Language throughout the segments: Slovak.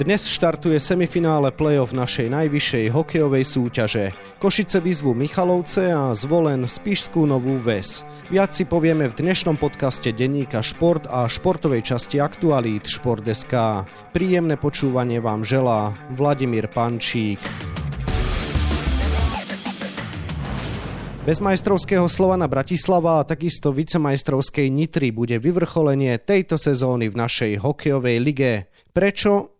Dnes štartuje semifinále play-off našej najvyššej hokejovej súťaže. Košice vyzvu Michalovce a zvolen Spišskú Novú Ves. Viac si povieme v dnešnom podcaste denníka Šport a športovej časti aktualít Šport.sk. Príjemné počúvanie vám želá Vladimír Pančík. Bez majstrovského Slovana Bratislava a takisto vicemajstrovskej Nitry bude vyvrcholenie tejto sezóny v našej hokejovej lige. Prečo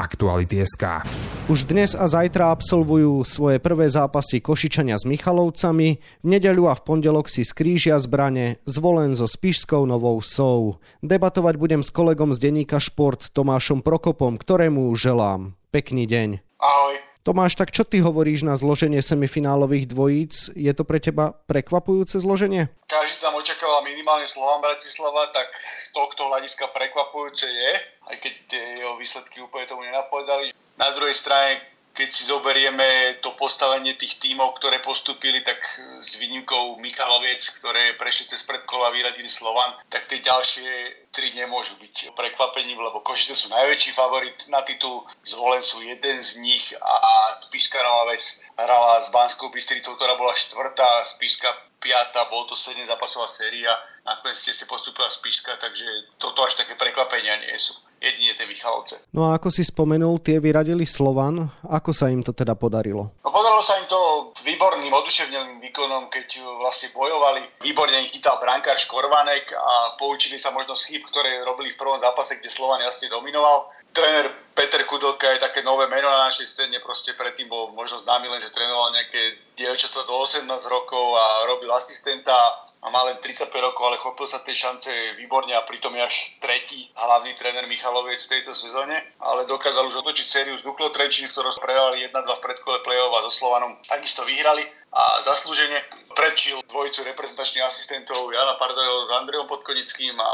Aktuality.sk Už dnes a zajtra absolvujú svoje prvé zápasy Košičania s Michalovcami, v nedeľu a v pondelok si skrížia zbrane zvolen so Spišskou Novou Sou. Debatovať budem s kolegom z denníka Šport Tomášom Prokopom, ktorému želám. Pekný deň. Ahoj. Tomáš, tak čo ty hovoríš na zloženie semifinálových dvojíc? Je to pre teba prekvapujúce zloženie? Každý tam očakával minimálne Slovan Bratislava, tak z tohto hľadiska prekvapujúce je, aj keď tie jeho výsledky úplne tomu nenapovedali. Na druhej strane keď si zoberieme to postavenie tých tímov, ktoré postupili, tak s výnimkou Michaloviec, ktoré prešli cez predkola a vyradili Slovan, tak tie ďalšie tri nemôžu byť prekvapením, lebo Košice sú najväčší favorit na titul, zvolen sú jeden z nich a Spišská Nová Ves hrala s Banskou Bystricou, ktorá bola štvrtá, Spišská piata, bol to 7 zápasová séria, nakoniec ste si postupila Spišská, takže toto až také prekvapenia nie sú jedine tie Michalovce. No a ako si spomenul, tie vyradili Slovan. Ako sa im to teda podarilo? No podarilo sa im to výborným, oduševneným výkonom, keď vlastne bojovali. Výborne ich chytal brankár Škorvanek a poučili sa možno z chyb, ktoré robili v prvom zápase, kde Slovan jasne dominoval. Tréner Peter Kudelka je také nové meno na našej scéne, proste predtým bol možno známy len, že trénoval nejaké dievčatá do 18 rokov a robil asistenta a má len 35 rokov, ale chopil sa tej šance výborne a pritom je až tretí hlavný tréner Michaloviec v tejto sezóne, ale dokázal už otočiť sériu z Duklo Trenčín, v ktorom prehrali 1-2 v predkole play-off a so Slovanom takisto vyhrali. A zaslúžene predčil dvojicu reprezentačných asistentov Jana Pardajo s Andreom Podkonickým a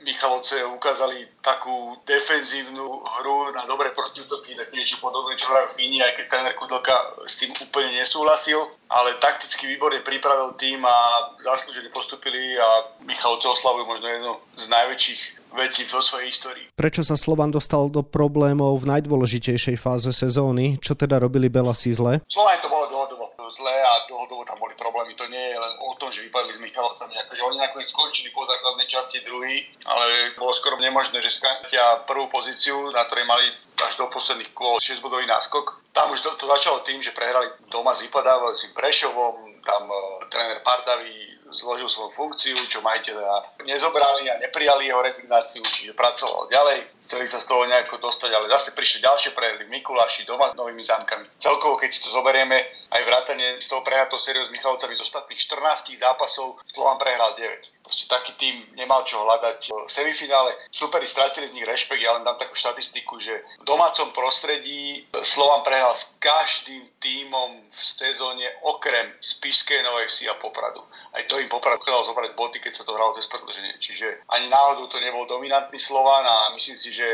Michalovce ukázali takú defenzívnu hru na dobré protiútoky, tak niečo podobné, čo hrajú Fíni, aj keď tréner Kudlka s tým úplne nesúhlasil, ale taktický výborne pripravil tým a zaslúžene postupili a Michalovce oslavujú možno jednu z najväčších vecí vo svojej histórii. Prečo sa Slovan dostal do problémov v najdôležitejšej fáze sezóny? Čo teda robili Belasi zle? Slovan to bolo dlhodobo zle a dlhodobo tam boli problémy. To nie je len o tom, že vypadli s Michalovcami, akože oni nakoniec skončili po základnej časti druhý, ale bolo skoro nemožné, že skončia prvú pozíciu, na ktorej mali až do posledných kôl 6 bodový náskok. Tam už to, to začalo tým, že prehrali doma s vypadávajúcim Prešovom, tam uh, tréner Pardaví zložil svoju funkciu, čo majiteľa nezobrali a neprijali jeho rezignáciu, čiže pracoval ďalej chceli sa z toho nejako dostať, ale zase prišli ďalšie prehry v Mikuláši doma s novými zámkami. Celkovo, keď si to zoberieme, aj vrátanie z toho prehratou sériou s Michalovcami z ostatných 14 zápasov Slovan prehral 9 proste taký tým nemal čo hľadať. V semifinále superi stratili z nich rešpekt, ja len dám takú štatistiku, že v domácom prostredí Slovan prehral s každým tímom v sezóne okrem Spišskej Novej Vsi a Popradu. Aj to im Poprad chcel zobrať boty, keď sa to hralo cez predlženie. Čiže ani náhodou to nebol dominantný Slovan a myslím si, že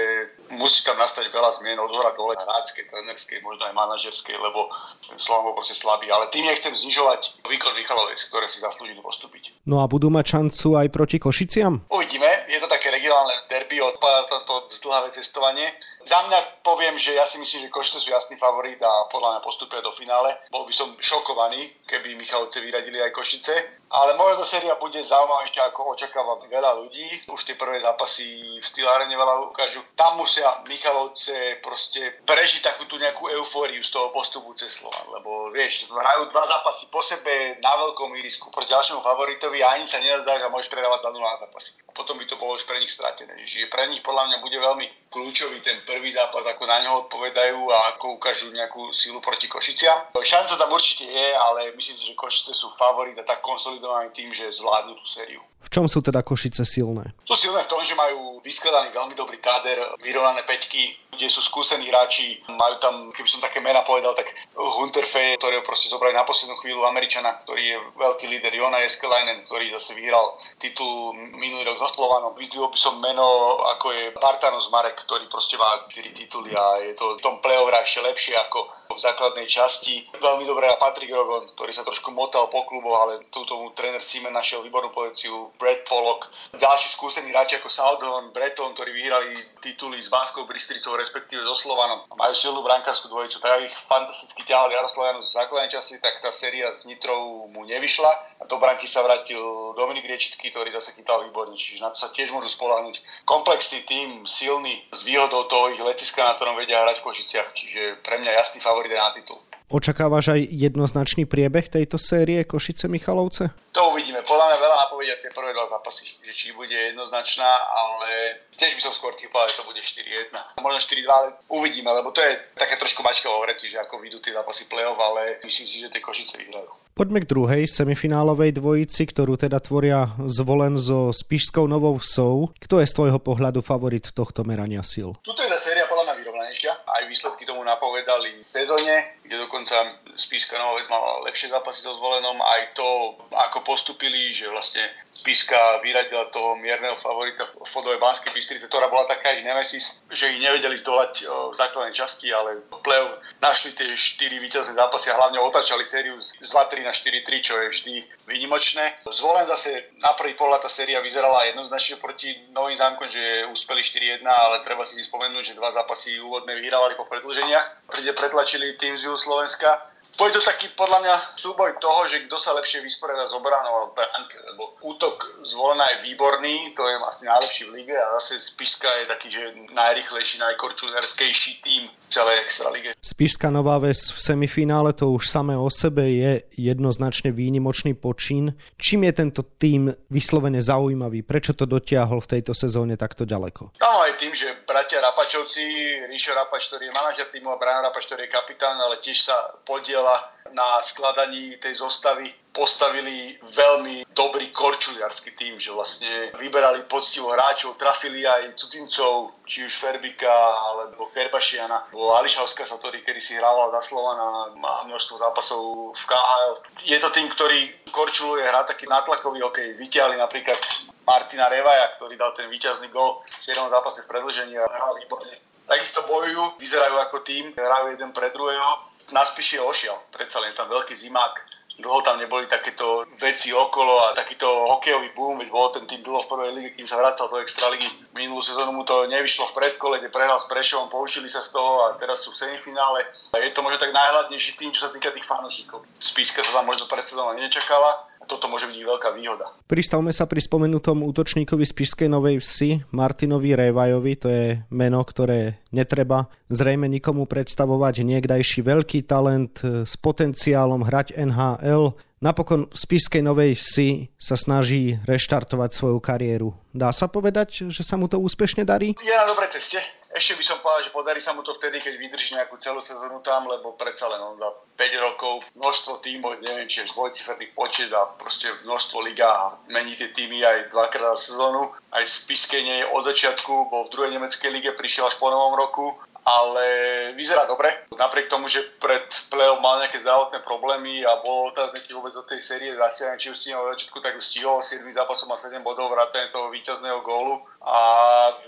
musí tam nastať veľa zmien od hora dole, hráckej, trenerskej, možno aj manažerskej, lebo Slovan bol proste slabý. Ale tým nechcem znižovať výkon Michalovec, ktoré si zaslúžili postúpiť. No a budú mať šancu sú aj proti Košiciam? Uvidíme, je to také regionálne derby, odpadá to zdlhavé cestovanie. Za mňa poviem, že ja si myslím, že Košice sú jasný favorit a podľa mňa postupia do finále. Bol by som šokovaný, keby Michalovce vyradili aj Košice. Ale možno séria bude ešte ako očakáva veľa ľudí. Už tie prvé zápasy v Stylárene veľa ukážu. Tam musia Michalovce proste prežiť takú tú nejakú eufóriu z toho postupu cez Slovan. Lebo vieš, hrajú dva zápasy po sebe na veľkom írisku proti ďalšiemu favoritovi a ani sa nenazdáš a môžeš prehrávať 2 na zápasy. A potom by to bolo už pre nich stratené. Čiže pre nich podľa mňa bude veľmi kľúčový ten prvý zápas, ako na ňo odpovedajú a ako ukážu nejakú silu proti Košiciam. Šanca tam určite je, ale myslím si, že Košice sú favorit a tak konsolidovaný tým, že zvládnu tú sériu. V čom sú teda Košice silné? Sú silné v tom, že majú vyskladaný veľmi dobrý káder, vyrovnané peťky, kde sú skúsení hráči, majú tam, keby som také mena povedal, tak Hunter Fay, ktorého proste zobrali na poslednú chvíľu Američana, ktorý je veľký líder, Jona Eskelainen, ktorý zase vyhral titul minulý rok so Slovanom. Vyzdvihol by som meno, ako je Bartanos Marek, ktorý proste má 4 tituly a je to v tom play-off ešte lepšie ako v základnej časti. Veľmi dobré Patrick Rogon, ktorý sa trošku motal po kluboch, ale tu tomu tréner Simen našiel výbornú pozíciu, Brad Pollock, ďalší skúsení hráči ako Southon, Breton, ktorí vyhrali tituly s Banskou Bystricou, respektíve so Slovanom. Majú silnú brankárskú dvojicu, tak ich fantasticky ťahal Jaroslav Janus z základnej časti, tak tá séria s Nitrou mu nevyšla a do branky sa vrátil Dominik Riečický, ktorý zase chytal výborne, čiže na to sa tiež môžu spolahnuť. Komplexný tým, silný, s výhodou toho ich letiska, na ktorom vedia hrať v Košiciach, čiže pre mňa jasný favorit na titul. Očakávaš aj jednoznačný priebeh tejto série Košice Michalovce? To uvidíme. Podľa mňa veľa napovedia tie prvé dva zápasy, že či bude jednoznačná, ale tiež by som skôr typoval, že to bude 4-1. Možno 4-2, ale uvidíme, lebo to je také trošku mačka vo vreci, že ako vidú tie zápasy play-off, ale myslím si, že tie Košice vyhrajú. Poďme k druhej semifinálovej dvojici, ktorú teda tvoria zvolen so Spišskou Novou Vsou. Kto je z tvojho pohľadu favorit tohto merania síl? Tuto je tá séria podľa mňa vyrovnanejšia. Aj výsledky tomu napovedali v sezóne, kde dokonca Spíska Novovec mala lepšie zápasy so zvolenom. Aj to, ako postupili, že vlastne Spiska vyradila toho mierneho favorita v Fodovej Banskej Bystrice, ktorá bola taká ich nemesis, že ich nevedeli zdolať v základnej časti, ale v play našli tie 4 víťazné zápasy a hlavne otačali sériu z 2-3 na 4-3, čo je vždy výnimočné. Zvolen zase na prvý pohľad tá séria vyzerala jednoznačne proti novým zámkom, že úspeli 4-1, ale treba si spomenúť, že dva zápasy úvodné vyhrávali po predlženiach, kde pretlačili tým z Slovenska. Bude to taký podľa mňa súboj toho, že kto sa lepšie vysporiada s obranou a lebo útok zvolená je výborný, to je vlastne najlepší v lige a zase Spiska je taký, že najrychlejší, najkorčulerskejší tým celej lige. Spišská Nová Ves v semifinále to už samé o sebe je jednoznačne výnimočný počín. Čím je tento tým vyslovene zaujímavý? Prečo to dotiahol v tejto sezóne takto ďaleko? Tam aj tým, že bratia Rapačovci, Ríšo Rapač, ktorý je manažer týmu a Brian Rapač, ktorý je kapitán, ale tiež sa podiel podielala na skladaní tej zostavy postavili veľmi dobrý korčuliarský tým, že vlastne vyberali poctivo hráčov, trafili aj cudzincov, či už Ferbika alebo Kerbašiana. Ališavská sa, ktorý kedy si hrával za Slovana, má množstvo zápasov v KHL. Je to tým, ktorý korčuluje, hrá taký natlakový hokej. Vytiahli napríklad Martina Revaja, ktorý dal ten víťazný gol v 7. zápase v predlžení a hral výborne. Takisto bojujú, vyzerajú ako tým, hrajú jeden pre druhého nás píše ošiel, predsa len tam veľký zimák, dlho tam neboli takéto veci okolo a takýto hokejový boom, veď bol ten tým dlho v prvej lige, kým sa vracal do extraligy. Minulú sezónu mu to nevyšlo v predkole, kde prehral s Prešovom, poučili sa z toho a teraz sú v semifinále. A je to možno tak najhladnejší tým, čo sa týka tých fanúšikov. Spíska sa tam možno pred sezónou nečakala, toto môže byť veľká výhoda. Pristavme sa pri spomenutom útočníkovi z Pišskej Novej Vsi, Martinovi Révajovi, to je meno, ktoré netreba zrejme nikomu predstavovať. Niekdajší veľký talent s potenciálom hrať NHL, Napokon v Spišskej Novej Vsi sa snaží reštartovať svoju kariéru. Dá sa povedať, že sa mu to úspešne darí? Je na dobrej ceste. Ešte by som povedal, že podarí sa mu to vtedy, keď vydrží nejakú celú sezónu tam, lebo predsa len on za 5 rokov množstvo tímov, neviem, či je dvojciferný počet a proste množstvo a mení tie týmy aj dvakrát za sezónu. Aj v Spiskej nie je od začiatku, bol v druhej nemeckej lige, prišiel až po novom roku ale vyzerá dobre. Napriek tomu, že pred play mal nejaké zdravotné problémy a bol otázne, či vôbec do tej série zasiahne, či už stihol začiatku, tak už stihol 7 zápasom a 7 bodov vrátane toho víťazného gólu a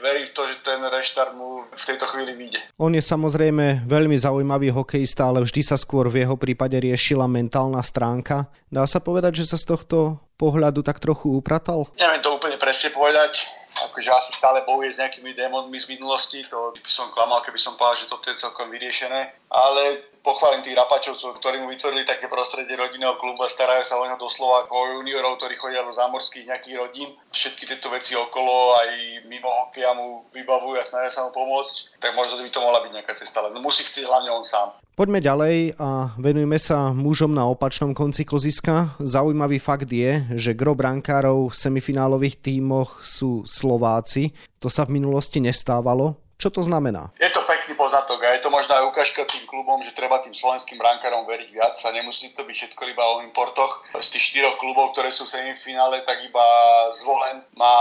verím v to, že ten reštart mu v tejto chvíli vyjde. On je samozrejme veľmi zaujímavý hokejista, ale vždy sa skôr v jeho prípade riešila mentálna stránka. Dá sa povedať, že sa z tohto pohľadu tak trochu upratal? Neviem to úplne presne povedať akože asi stále bojuje s nejakými démonmi z minulosti, to by som klamal, keby som povedal, že toto je celkom vyriešené, ale pochválim tých rapačovcov, ktorí mu vytvorili také prostredie rodinného klubu a starajú sa o neho doslova ako juniorov, ktorí chodia do zámorských nejakých rodín. Všetky tieto veci okolo, aj mimo hokeja mu vybavujú a snažia sa mu pomôcť, tak možno by to mohla byť nejaká cesta, ale musí chcieť hlavne on sám. Poďme ďalej a venujme sa mužom na opačnom konci kloziska. Zaujímavý fakt je, že gro brankárov v semifinálových tímoch sú Slováci. To sa v minulosti nestávalo. Čo to znamená? Je to pekný poznatok a je to možno aj ukážka tým klubom, že treba tým slovenským brankárom veriť viac a nemusí to byť všetko iba o importoch. Z tých štyroch klubov, ktoré sú v semifinále, tak iba zvolen má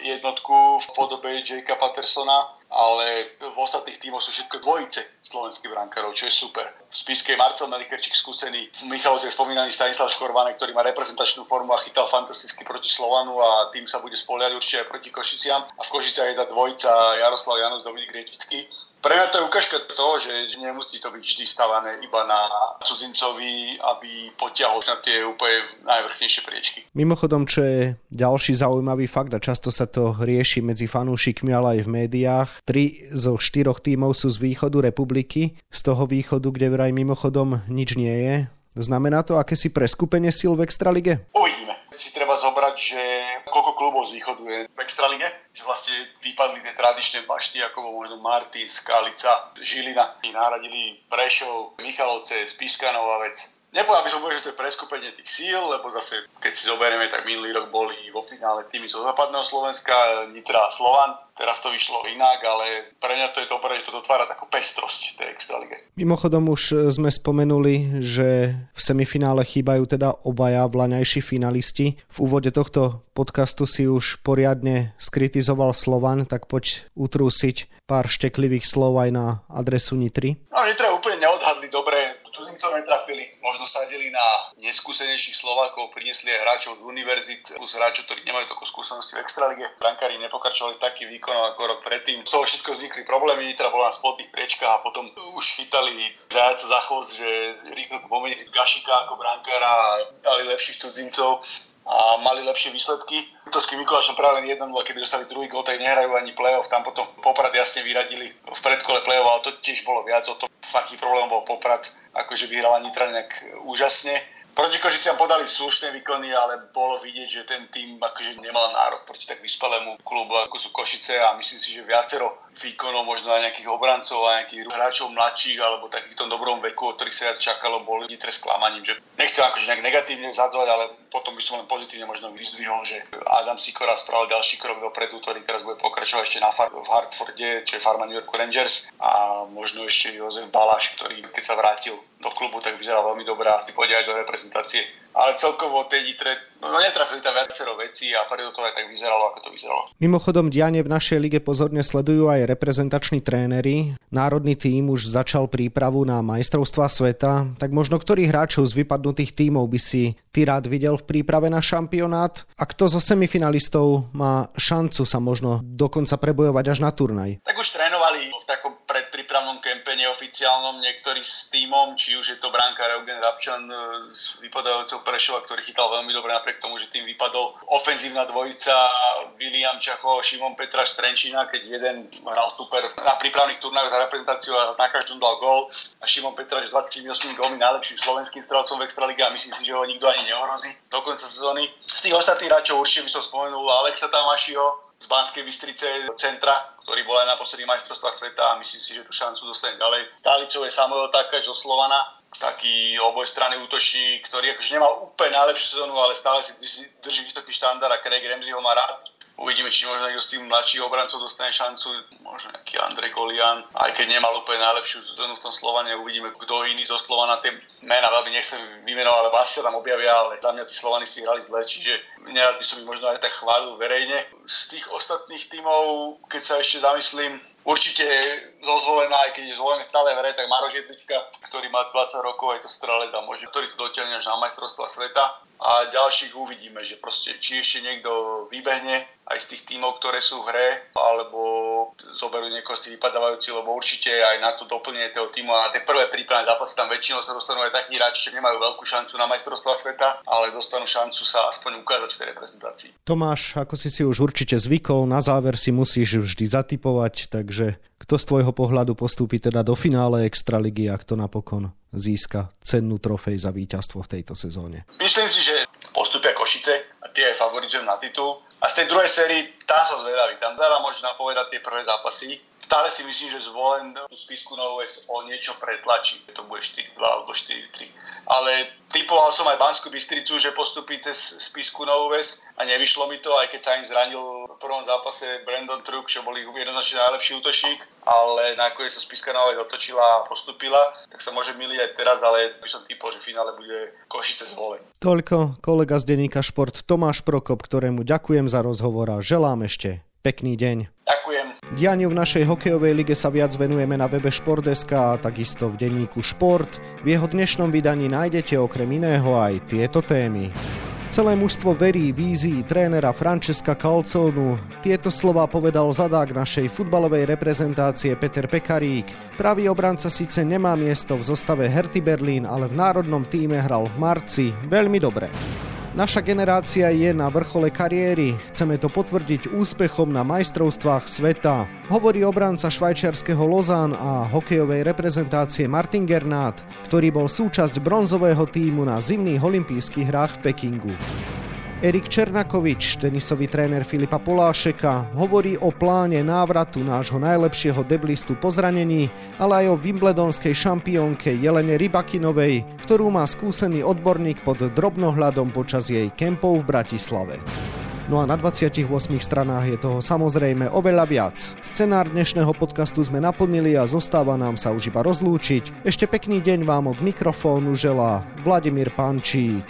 jednotku v podobe Jakea Pattersona, ale v ostatných tímoch sú všetko dvojice slovenských brankárov, čo je super. V spiske Marcel Melikerčík skúsený, v Michalovce spomínaný Stanislav Škorvanek, ktorý má reprezentačnú formu a chytal fantasticky proti Slovanu a tým sa bude spoliať určite aj proti Košiciam. A v Košiciach je tá dvojica Jaroslav Janus, Dominik Riečický pre mňa to je ukážka toho, že nemusí to byť vždy stavané iba na cudzincovi, aby potiahol na tie úplne najvrchnejšie priečky. Mimochodom, čo je ďalší zaujímavý fakt a často sa to rieši medzi fanúšikmi, ale aj v médiách. Tri zo štyroch tímov sú z východu republiky, z toho východu, kde vraj mimochodom nič nie je. Znamená to akési preskupenie síl v Extralige? Uvidíme. Si treba zobrať, že koľko klubov z východu je v Extralige, že vlastne vypadli tie tradičné bašty, ako možno Martin, Skalica, Žilina. Nahradili Prešov, Michalovce, Spiskanová vec. Nepovedal by som povedal, že to je preskupenie tých síl, lebo zase, keď si zoberieme, tak minulý rok boli vo finále tými zo západného Slovenska, Nitra a Slovan. Teraz to vyšlo inak, ale pre mňa to je dobré, že to dotvára takú pestrosť tej extralige. Mimochodom už e, sme spomenuli, že v semifinále chýbajú teda obaja vlaňajší finalisti. V úvode tohto podcastu si už poriadne skritizoval Slovan, tak poď utrúsiť pár šteklivých slov aj na adresu Nitry. No, Nitra úplne neodhadli dobre cudzincov netrafili. Možno sadili na neskúsenejších Slovákov, priniesli aj hráčov z univerzit, plus hráčov, ktorí nemajú toľko skúsenosti v extralige. Brankári nepokračovali taký výkon ako rok predtým. Z toho všetko vznikli problémy, Nitra bola na spodných priečkách a potom už chytali zajaca za chvost, že rýchlo pomenili Gašika ako brankára a dali lepších cudzincov a mali lepšie výsledky. To s Mikulášom práve 1 keby dostali druhý gol, tak nehrajú ani play-off. Tam potom Poprad jasne vyradili v predkole play-off, ale to tiež bolo viac o to. Aký problém bol Poprad, akože vyhrala Nitra nejak úžasne Proti Košiciam podali slušné výkony, ale bolo vidieť, že ten tým akože nemal nárok proti tak vyspelému klubu, ako sú Košice a myslím si, že viacero výkonov, možno aj nejakých obrancov a nejakých hráčov mladších alebo takýchto dobrom veku, o ktorých sa ja čakalo, boli nitre sklamaním. Že nechcem akože nejak negatívne zadzovať, ale potom by som len pozitívne možno vyzdvihol, že Adam Sikora spravil ďalší krok dopredu, ktorý teraz bude pokračovať ešte na far- v Hartforde, čo je farma New York Rangers a možno ešte Jozef Baláš, ktorý keď sa vrátil do klubu, tak vyzeral veľmi dobré a asi pôjde aj do reprezentácie. Ale celkovo tej Nitre, no netrafili tam viacero vecí a preto to aj tak vyzeralo, ako to vyzeralo. Mimochodom, dianie v našej lige pozorne sledujú aj reprezentační tréneri. Národný tím už začal prípravu na majstrovstva sveta, tak možno ktorých hráčov z vypadnutých tímov by si ty rád videl v príprave na šampionát? A kto zo semifinalistov má šancu sa možno dokonca prebojovať až na turnaj? Tak už trénovali v takom predprípravnom kempe neoficiálnom niektorí s týmom, či už je to bránka Eugen Rabčan s e, vypadajúcou Prešova, ktorý chytal veľmi dobre napriek tomu, že tým vypadol ofenzívna dvojica William Čacho, Šimon Petra Strenčina, keď jeden hral super na prípravných turnajoch za reprezentáciu a na každom dal gól a Šimon Petraš 28 gólmi najlepším slovenským strelcom v Extralíge a myslím si, že ho nikto ani neohrozí do konca sezóny. Z tých ostatných hráčov určite by som spomenul Alexa Tamašiho, z Banskej Bystrice centra, ktorý bol aj na posledných majstrovstvách sveta a myslím si, že tú šancu dostane ďalej. Stálicou je Samuel Takáč zo Slovana, taký obojstranný útočník, ktorý akože nemal úplne najlepšiu sezónu, ale stále si drží, vysoký štandard a Craig Ramsey ho má rád. Uvidíme, či možno niekto z tých mladších obrancov dostane šancu, možno nejaký Andrej Golian, aj keď nemal úplne najlepšiu sezónu v tom Slovane, uvidíme, kto iný zo Slovana tie mená veľmi nechcem vymenovať, ale vás sa tam objavia, ale za mňa tí Slovani si hrali zle, čiže nerad by som ich možno aj tak chválil verejne. Z tých ostatných tímov, keď sa ešte zamyslím, Určite zozvolená, aj keď je zvolený stále v hre, tak Maroš Jedlička, ktorý má 20 rokov, aj to strelec a môže, ktorý to dotiahne až na majstrovstva sveta a ďalších uvidíme, že proste či ešte niekto vybehne aj z tých tímov, ktoré sú v hre, alebo zoberú niekoho z tých vypadávajúci, lebo určite aj na to doplnenie toho týmu a tie prvé prípravné zápasy tam väčšinou sa dostanú aj takí hráči, čo nemajú veľkú šancu na majstrovstvá sveta, ale dostanú šancu sa aspoň ukázať v tej reprezentácii. Tomáš, ako si si už určite zvykol, na záver si musíš vždy zatypovať, takže kto z tvojho pohľadu postúpi teda do finále Extraligy a kto napokon získa cennú trofej za víťazstvo v tejto sezóne? Myslím si, že postupia Košice a tie favorizujem na titul. A z tej druhej sérii, tam som zvedavý. Tam veľa môže napovedať tie prvé zápasy. Stále si myslím, že zvolen tú spisku Novú o niečo pretlačí. To bude 4-2 alebo 4-3. Ale typoval som aj Banskú Bystricu, že postupí cez spisku Novú Ves a nevyšlo mi to, aj keď sa im zranil v prvom zápase Brandon Truk, čo bol ich jednoznačne najlepší útočník, ale nakoniec sa spiska Nová otočila a postupila, tak sa môže miliť aj teraz, ale by som typol, že v finále bude Košice zvolen. Toľko kolega z denníka Šport Tomáš Prokop, ktorému ďakujem za rozhovor a želám ešte pekný deň. Ďakujem. Dianiu v našej hokejovej lige sa viac venujeme na webe Športdeska a takisto v denníku Šport. V jeho dnešnom vydaní nájdete okrem iného aj tieto témy. Celé mužstvo verí vízii trénera Francesca Calconu. Tieto slova povedal zadák našej futbalovej reprezentácie Peter Pekarík. Pravý obranca síce nemá miesto v zostave Herty Berlín, ale v národnom týme hral v marci veľmi dobre. Naša generácia je na vrchole kariéry. Chceme to potvrdiť úspechom na majstrovstvách sveta. Hovorí obranca švajčiarského Lozán a hokejovej reprezentácie Martin Gernát, ktorý bol súčasť bronzového týmu na zimných olympijských hrách v Pekingu. Erik Černakovič, tenisový tréner Filipa Polášeka, hovorí o pláne návratu nášho najlepšieho deblistu po zranení, ale aj o wimbledonskej šampiónke Jelene Rybakinovej, ktorú má skúsený odborník pod drobnohľadom počas jej kempov v Bratislave. No a na 28 stranách je toho samozrejme oveľa viac. Scenár dnešného podcastu sme naplnili a zostáva nám sa už iba rozlúčiť. Ešte pekný deň vám od mikrofónu želá Vladimír Pančík.